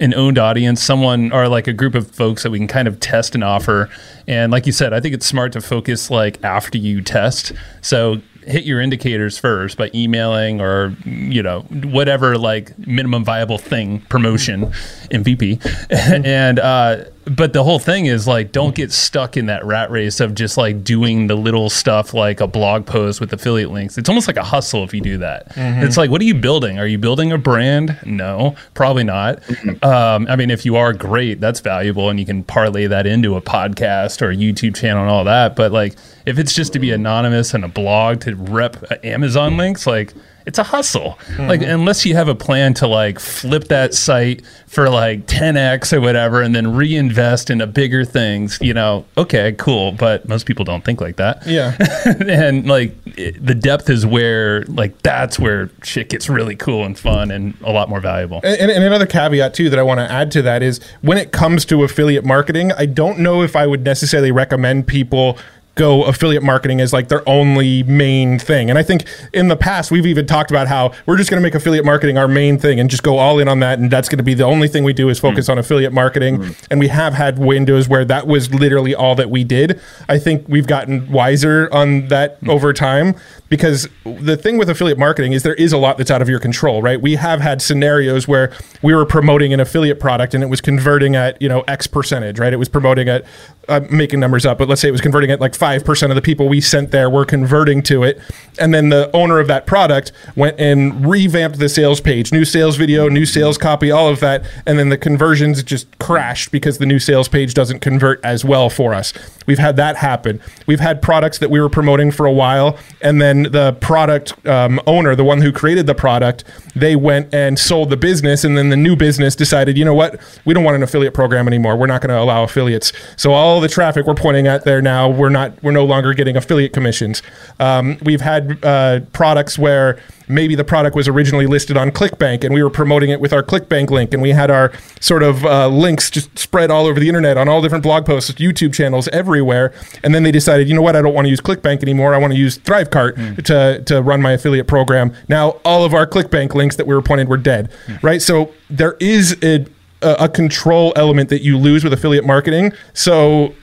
an owned audience someone or like a group of folks that we can kind of test and offer. And like you said i think it's smart to focus like after you test. So hit your indicators first by emailing or you know whatever like minimum viable thing promotion mvp <laughs> and uh but the whole thing is like don't get stuck in that rat race of just like doing the little stuff like a blog post with affiliate links. It's almost like a hustle if you do that. It's like what are you building? Are you building a brand? No probably not. Um, i mean if you are great that's valuable and you can parlay that into a podcast or a youtube channel and all that but like if it's just to be anonymous and a blog to rep amazon links like it's a hustle. Mm-hmm. Like unless you have a plan to like flip that site for like 10x or whatever and then reinvest into bigger things you know okay cool. But most people don't think like that. Yeah. <laughs> and like it, the depth is where like that's where shit gets really cool and fun and a lot more valuable. And, and another caveat too that I want to add to that is when it comes to affiliate marketing, I don't know if I would necessarily recommend people go affiliate marketing as like their only main thing. And I think in the past we've even talked about how we're just going to make affiliate marketing our main thing and just go all in on that and that's going to be the only thing we do is hmm. focus on affiliate marketing. Hmm. And we have had windows where that was literally all that we did. I think we've gotten wiser on that hmm. over time because the thing with affiliate marketing is there is a lot that's out of your control, right? We have had scenarios where we were promoting an affiliate product and it was converting at, you know, X percentage, right? It was promoting at, I'm making numbers up, but let's say it was converting at like 5% of the people we sent there were converting to it. And then the owner of that product went and revamped the sales page, new sales video, new sales copy, all of that. And then the conversions just crashed because the new sales page doesn't convert as well for us. We've had that happen. We've had products that we were promoting for a while, and then the product um, owner, the one who created the product, they went and sold the business, and then the new business decided, you know what, we don't want an affiliate program anymore. We're not going to allow affiliates. So all all the traffic we're pointing at there now, we're not we're no longer getting affiliate commissions. Um, we've had uh, products where maybe the product was originally listed on ClickBank and we were promoting it with our ClickBank link and we had our sort of uh, links just spread all over the internet on all different blog posts, YouTube channels, everywhere. And then they decided, you know what, I don't want to use ClickBank anymore. I want to use Thrivecart mm. to, to run my affiliate program. Now all of our ClickBank links that we were pointing were dead, mm. right? So there is a, a control element that you lose with affiliate marketing. So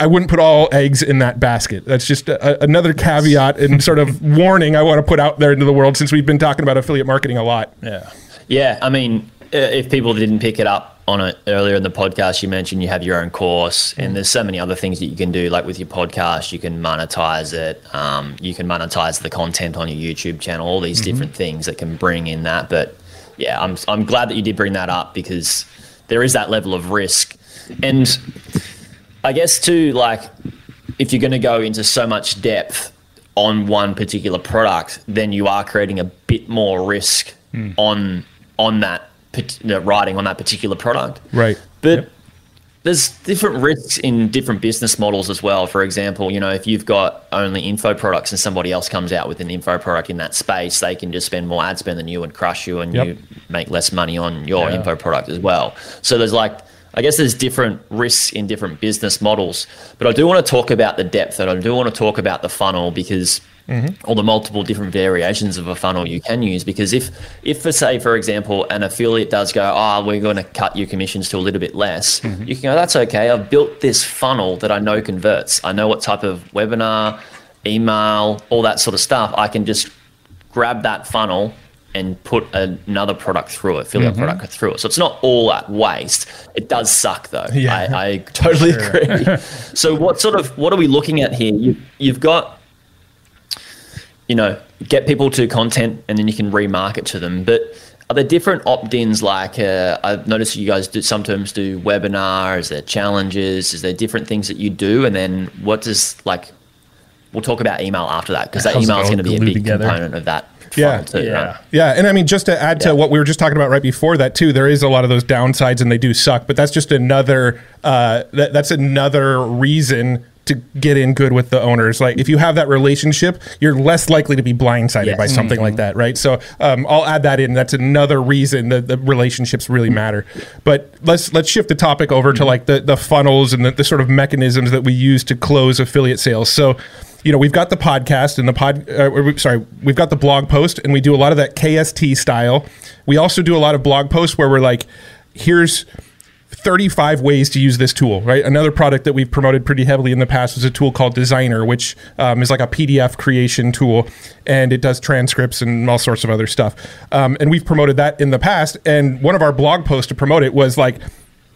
I wouldn't put all eggs in that basket. That's just a, another caveat and sort of warning I want to put out there into the world since we've been talking about affiliate marketing a lot. Yeah. Yeah. I mean, if people didn't pick it up on it earlier in the podcast, you mentioned you have your own course, and there's so many other things that you can do. Like with your podcast, you can monetize it. Um, you can monetize the content on your YouTube channel. All these mm-hmm. different things that can bring in that. But yeah, I'm I'm glad that you did bring that up because there is that level of risk, and I guess too, like if you're going to go into so much depth on one particular product, then you are creating a bit more risk mm. on on that writing on that particular product. Right. But yep. There's different risks in different business models as well. For example, you know, if you've got only info products and somebody else comes out with an info product in that space, they can just spend more ad spend than you and crush you, and yep. you make less money on your yeah. info product as well. So there's like I guess there's different risks in different business models, but I do want to talk about the depth and I do want to talk about the funnel because mm-hmm. all the multiple different variations of a funnel you can use. Because if, if for say, for example, an affiliate does go, oh, we're going to cut your commissions to a little bit less, mm-hmm. you can go, that's okay. I've built this funnel that I know converts. I know what type of webinar, email, all that sort of stuff. I can just grab that funnel and put another product through it, affiliate mm-hmm. product through it. So it's not all at waste. It does suck though. Yeah. I, I <laughs> totally agree. so what sort of what are we looking at here? You, you've got, you know, get people to content and then you can remarket to them. But are there different opt-ins? Like uh, I've noticed you guys do sometimes do webinars. Is there challenges? Is there different things that you do? And then what does like we'll talk about email after that because that email is going to be a big together. component of that yeah. Too, yeah. Right? Yeah. And I mean, just to add to what we were just talking about right before that too, there is a lot of those downsides and they do suck, but that's just another, uh, that, that's another reason to get in good with the owners. Like if you have that relationship, you're less likely to be blindsided yes. by something mm-hmm. like that, right? So um, I'll add that in. That's another reason that the relationships really matter. But let's let's shift the topic over to mm-hmm. like the the funnels and the, the sort of mechanisms that we use to close affiliate sales. So you know, we've got the podcast and the pod, uh, sorry, we've got the blog post and we do a lot of that KST style. We also do a lot of blog posts where we're like, here's 35 ways to use this tool, right? Another product that we've promoted pretty heavily in the past was a tool called Designrr, which um, is like a PDF creation tool and it does transcripts and all sorts of other stuff. Um, and we've promoted that in the past. And one of our blog posts to promote it was like,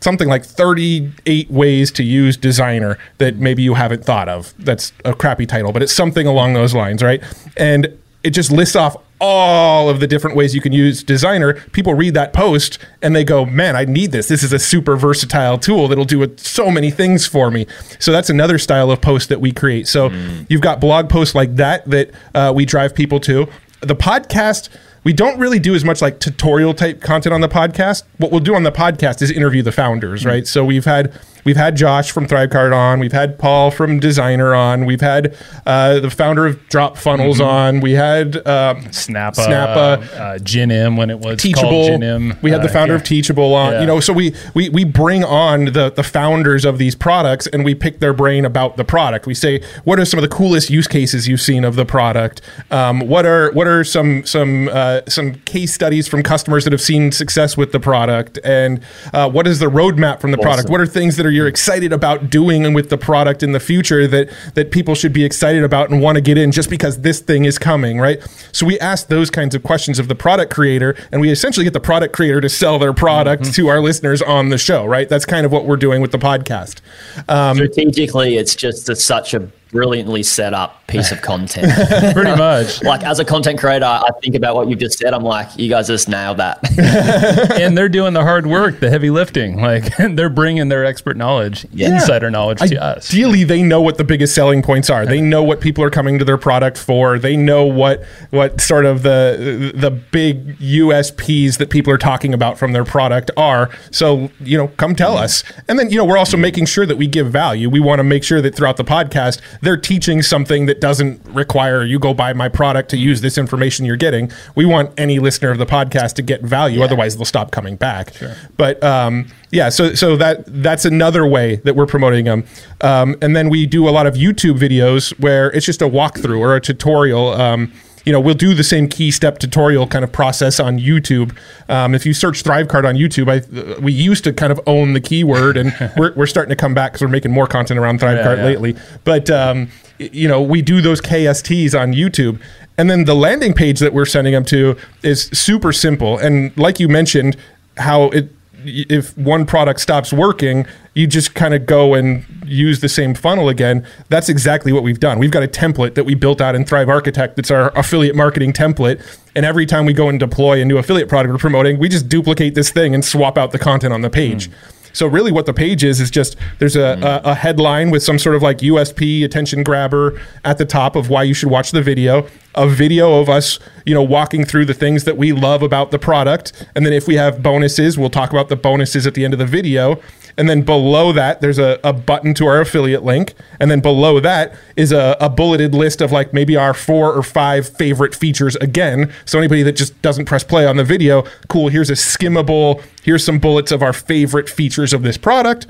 something like 38 ways to use Designrr that maybe you haven't thought of. That's a crappy title, but it's something along those lines, right? And it just lists off all of the different ways you can use Designrr people read that post and they go man i need this this is a super versatile tool that'll do so many things for me so that's another style of post that we create so mm. you've got blog posts like that that uh, we drive people to the podcast we don't really do as much like tutorial type content on the podcast. What we'll do on the podcast is interview the founders, mm-hmm. right? So we've had We've had Josh from Thrivecart on. We've had Paul from Designrr on. We've had uh, the founder of Drop Funnels mm-hmm. on. We had um, Snappa, Snappa, uh, Ginim when it was Teachable. Ginim. We had the uh, founder yeah. of Teachable on. Yeah. You know, so we we we bring on the the founders of these products and we pick their brain about the product. We say, what are some of the coolest use cases you've seen of the product? Um, what are what are some some uh, some case studies from customers that have seen success with the product? And uh, what is the roadmap from the awesome. product? What are things that are you're excited about doing with the product in the future that that people should be excited about and want to get in just because this thing is coming, right? So we ask those kinds of questions of the product creator, and we essentially get the product creator to sell their product mm-hmm. to our listeners on the show, right? That's kind of what we're doing with the podcast. Um, Strategically, it's just a, such a brilliantly set up piece of content. <laughs> Pretty much. <laughs> like as a content creator, I think about what you've just said. I'm like, you guys just nailed that. <laughs> and they're doing the hard work, the heavy lifting. Like they're bringing their expert knowledge, insider knowledge to us. Ideally, they know what the biggest selling points are. They know what people are coming to their product for. They know what what sort of the the big USPs that people are talking about from their product are. So you know, come tell us. And then you know, we're also making sure that we give value. We want to make sure that throughout the podcast, they're teaching something that doesn't require you go buy my product to use this information you're getting. We want any listener of the podcast to get value. Otherwise, they'll stop coming back. But um, yeah, so so that that's another way that we're promoting them. Um, and then we do a lot of YouTube videos where it's just a walkthrough or a tutorial. Um, you know, we'll do the same key step tutorial kind of process on YouTube. Um, if you search Thrivecart on YouTube, I, we used to kind of own the keyword, and <laughs> we're, we're starting to come back because we're making more content around Thrivecart yeah. lately. But um, you know, we do those KSTs on YouTube, and then the landing page that we're sending them to is super simple. And like you mentioned, how it if one product stops working, you just kind of go and use the same funnel again. That's exactly what we've done. We've got a template that we built out in Thrive Architect that's our affiliate marketing template. And every time we go and deploy a new affiliate product we're promoting, we just duplicate this thing and swap out the content on the page. Hmm. So really, what the page is is just there's a, hmm. a, a headline with some sort of like USP attention grabber at the top of why you should watch the video. A video of us, you know, walking through the things that we love about the product, and then if we have bonuses, we'll talk about the bonuses at the end of the video. And then below that, there's a, a button to our affiliate link. And then below that is a, a bulleted list of like maybe our four or five favorite features again. So anybody that just doesn't press play on the video, cool, here's a skimmable, here's some bullets of our favorite features of this product.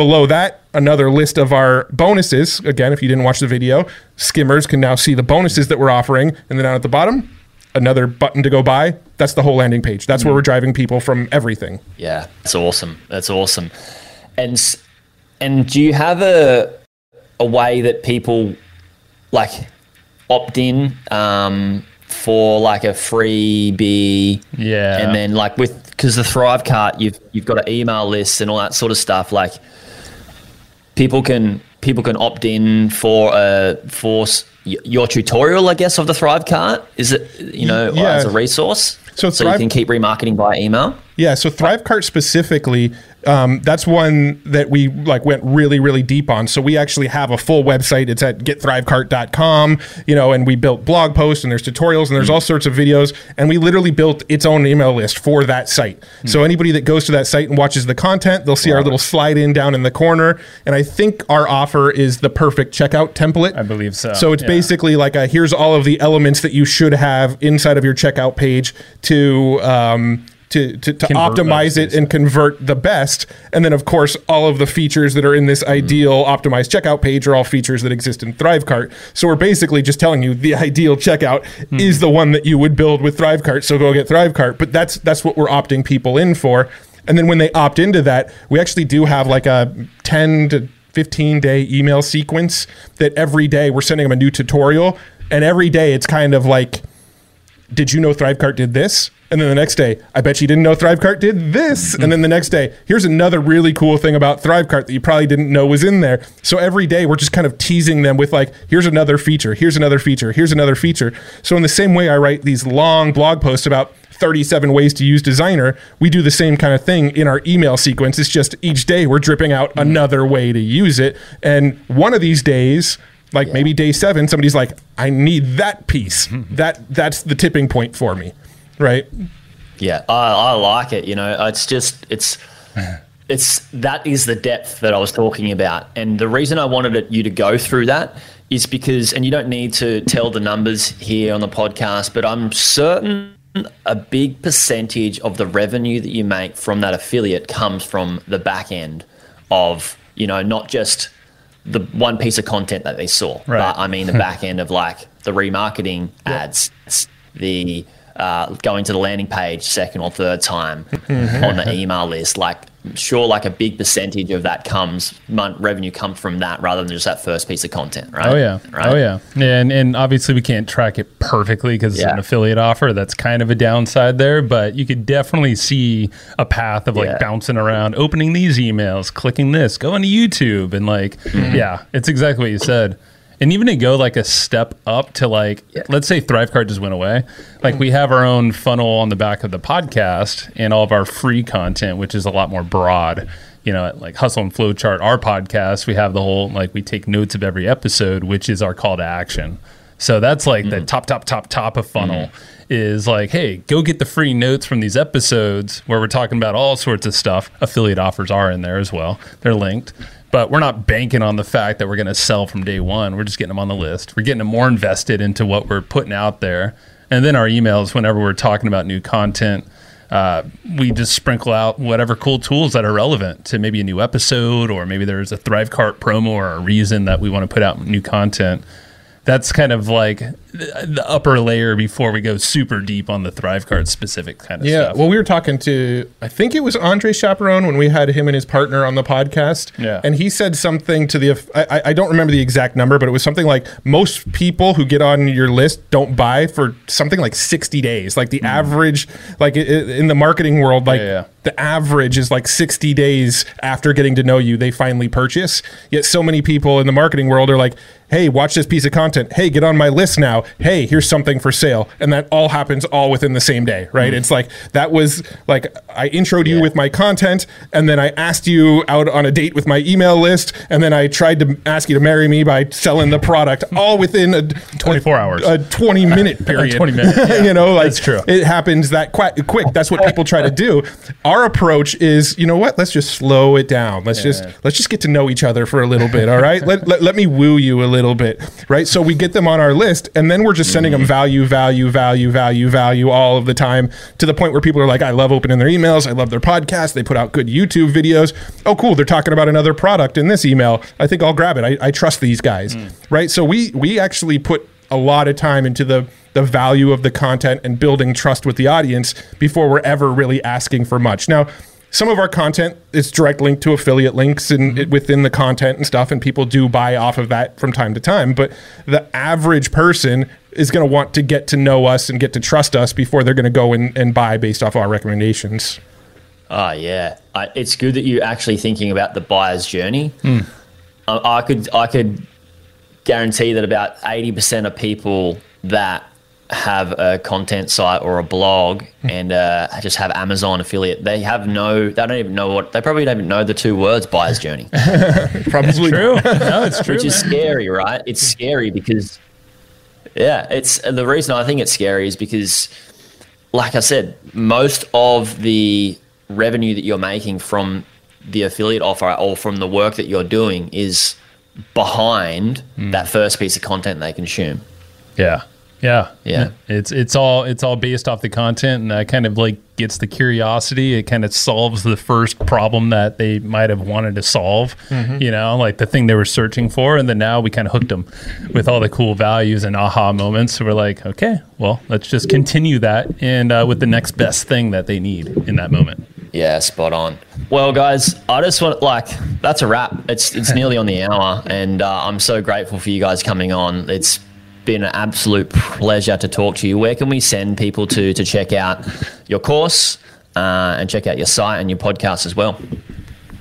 Below that, another list of our bonuses. Again, if you didn't watch the video, skimmers can now see the bonuses that we're offering. And then down at the bottom, another button to go buy. That's the whole landing page. That's where we're driving people from everything. Yeah, that's awesome. That's awesome. And and do you have a a way that people like opt in um, for like a freebie? Yeah. and then like with because the Thrive Cart, you've you've got an email list and all that sort of stuff. Like people can people can opt in for uh for your tutorial, I guess, of the Thrive Cart. Is it you know Yeah. as a resource? So so Thrive- you can keep remarketing by email. Yeah, so Thrivecart specifically, um, that's one that we like went really, really deep on. So we actually have a full website. It's at getthrivecart.com, you know, and we built blog posts and there's tutorials and there's all sorts of videos. And we literally built its own email list for that site. So anybody that goes to that site and watches the content, they'll see our little slide in down in the corner. And I think our offer is the perfect checkout template. I believe so. So it's Yeah. basically like a, here's all of the elements that you should have inside of your checkout page to um, to to, to optimize it and convert the best. And then of course all of the features that are in this ideal optimized checkout page are all features that exist in Thrivecart. So we're basically just telling you the <laughs> ideal checkout is the one that you would build with Thrivecart. So go get Thrivecart. But that's that's what we're opting people in for. And then when they opt into that, we actually do have like a 10 to 15 day email sequence that every day we're sending them a new tutorial. And every day it's kind of like, did you know Thrivecart did this? And then the next day, I bet you didn't know Thrivecart did this. And then the next day, here's another really cool thing about Thrivecart that you probably didn't know was in there. So every day, we're just kind of teasing them with like, here's another feature, here's another feature, here's another feature. So in the same way, I write these long blog posts about 37 ways to use Designrr. We do the same kind of thing in our email sequence. It's just each day we're dripping out mm-hmm. another way to use it. And one of these days, like maybe day seven, somebody's like, I need that piece. Hmm. that that's the tipping point for me. Right. Yeah, I, I like it. You know, it's just it's <laughs> it's that is the depth that I was talking about, and the reason I wanted it, you to go through that is because, and you don't need to tell the numbers here on the podcast, but I'm certain a big percentage of the revenue that you make from that affiliate comes from the back end of you know not just the one piece of content that they saw, Right. but I mean the <laughs> back end of like the remarketing ads, the uh, going to the landing page second or third time <laughs> on the email list. Like, sure, like a big percentage of that comes mon- revenue comes from that rather than just that first piece of content, right? Oh yeah, right. oh yeah, yeah, and and obviously we can't track it perfectly because it's an affiliate offer. That's kind of a downside there, but you could definitely see a path of like Yeah. bouncing around, opening these emails, clicking this, going to YouTube, and like Mm-hmm. yeah, it's exactly what you said. And even to go like a step up to like, let's say Thrivecart just went away. Like we have our own funnel on the back of the podcast and all of our free content, which is a lot more broad. You know, like Hustle and Flowchart, our podcast, we have the whole like we take notes of every episode, which is our call to action. So that's like the mm. top, top, top, top of funnel mm. is like, hey, go get the free notes from these episodes where we're talking about all sorts of stuff. Affiliate offers are in there as well, they're linked. But we're not banking on the fact that we're going to sell from day one. We're just getting them on the list. We're getting them more invested into what we're putting out there. And then our emails, whenever we're talking about new content, uh, we just sprinkle out whatever cool tools that are relevant to maybe a new episode, or maybe there's a Thrivecart promo or a reason that we want to put out new content that's kind of like the, upper layer before we go super deep on the Thrivecart specific kind of Yeah, stuff. Yeah. Well, we were talking to I think it was Andre Chaperon when we had him and his partner on the podcast. Yeah. and he said something to the I, I- I don't remember the exact number, but it was something like most people who get on your list don't buy for something like sixty days. Like the hmm. average, like in the marketing world, like. Yeah, yeah. The average is like 60 days after getting to know you, they finally purchase. Yet so many people in the marketing world are like, hey, watch this piece of content. Hey, get on my list now. Hey, here's something for sale. And that all happens all within the same day, right? Mm-hmm. It's like that was like I introed you with my content and then I asked you out on a date with my email list and then I tried to ask you to marry me by selling the product <laughs> all within a 24 hours. a 20 minute <laughs> period. 20 minute, <laughs> yeah. you know, like That's true. it happens that qui- quick. That's what people try to do. Our approach is, you know what? Let's just slow it down. Let's just let's just get to know each other for a little bit. All right. let, let, let me woo you a little bit. Right. So we get them on our list, and then we're just sending them mm-hmm. value, value, value, value, value all of the time to the point where people are like, I love opening their emails. I love their podcast. They put out good YouTube videos. Oh, cool. They're talking about another product in this email. I think I'll grab it. I, I trust these guys. Mm. Right. So we we actually put a lot of time into the the value of the content and building trust with the audience before we're ever really asking for much. Now, some of our content is direct link to affiliate links and mm-hmm. it, within the content and stuff, and people do buy off of that from time to time. But the average person is going to want to get to know us and get to trust us before they're going to go and, and buy based off our recommendations. Oh yeah, I, it's good that you're actually thinking about the buyer's journey. Hmm. I, I could I could guarantee that about eighty percent of people that have a content site or a blog and uh, just have Amazon affiliate, they have no, they don't even know what they probably don't even know the two words buyer's journey, <laughs> Probably True. No, it's true. which is scary, right? It's scary because yeah, it's the reason I think it's scary is because like I said, most of the revenue that you're making from the affiliate offer or from the work that you're doing is behind that first piece of content they consume. Yeah. Yeah. Yeah. It's it's all it's all based off the content and that kind of like gets the curiosity. It kind of solves the first problem that they might have wanted to solve. You know, like the thing they were searching for. And then now we kind of hooked them with all the cool values and aha moments. So we're like, okay, well, let's just continue that and uh, with the next best thing that they need in that moment. Yeah, spot on. Well, guys, I just want like that's a wrap. It's it's nearly on the hour, and uh, I'm so grateful for you guys coming on. It's been an absolute pleasure to talk to you. Where can we send people to to check out your course uh, and check out your site and your podcast as well?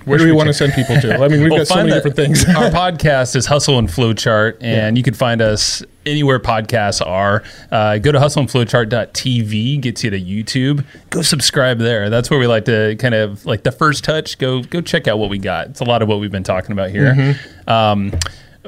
Where do we want to send people to? I mean, we've <laughs> Well, got so many the- different things. <laughs> Our podcast is Hustle and Flowchart, and you can find us anywhere podcasts are. Uh, go to hustleandflowchart.tv, gets you to YouTube. Go subscribe there. That's where we like to kind of like the first touch. Go go check out what we got. It's a lot of what we've been talking about here. Mm-hmm. Um,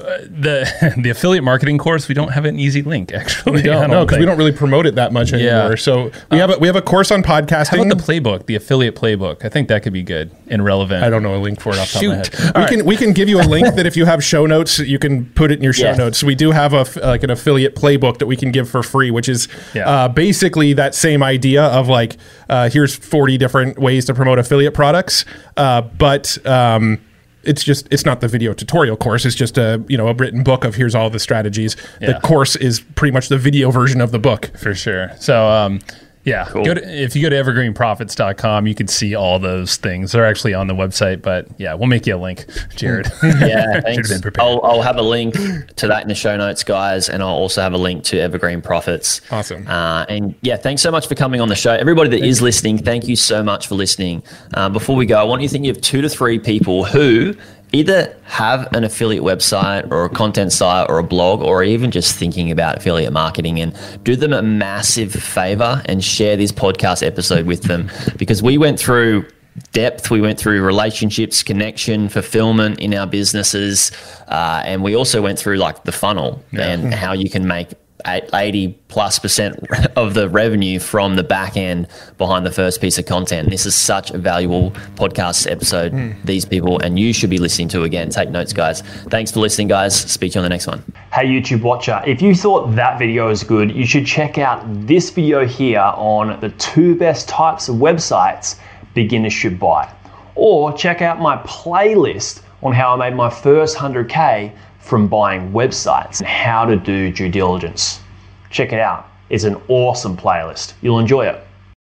the <laughs> the affiliate marketing course we don't have an easy link <laughs> actually. We don't because we don't really promote it that much anymore. Yeah. So we have a, we have a course on podcasting. How about the playbook, the affiliate playbook? I think that could be good and relevant. I don't know a link for it off the top of my head. We can we can give you a link <laughs> that if you have show notes, you can put it in your show Yeah. notes. We do have a like an affiliate playbook that we can give for free, which is Yeah. uh, basically that same idea of like uh, here's 40 different ways to promote affiliate products, uh, but um, it's just it's not the video tutorial course. It's just a you know a written book of here's all the strategies. Yeah. The course is pretty much the video version of the book. for sure. So, um, yeah, go to, if you go to evergreenprofits.com, you can see all those things. They're actually on the website, but yeah, we'll make you a link, Jaryd. <laughs> Yeah, <laughs> thanks. been. I'll, I'll have a link to that in the show notes, guys, and I'll also have a link to Evergreen Profits. Awesome. Uh, and yeah, thanks so much for coming on the show. Everybody that is listening, thank you so much for listening. Uh, before we go, I want you to think of two to three people who, either have an affiliate website or a content site or a blog or even just thinking about affiliate marketing and do them a massive favor and share this podcast episode with them because we went through depth. We went through relationships, connection, fulfillment in our businesses, uh, and we also went through like the funnel yeah. and how you can make 80 plus percent of the revenue from the back end behind the first piece of content. This is such a valuable podcast episode, mm. these people, and you should be listening to again. Take notes, guys. Thanks for listening, guys. Speak to you on the next one. Hey, YouTube watcher, if you thought that video was good, you should check out this video here on the two best types of websites beginners should buy. Or check out my playlist on how I made my first 100K from buying websites and how to do due diligence. Check it out. It's an awesome playlist. You'll enjoy it.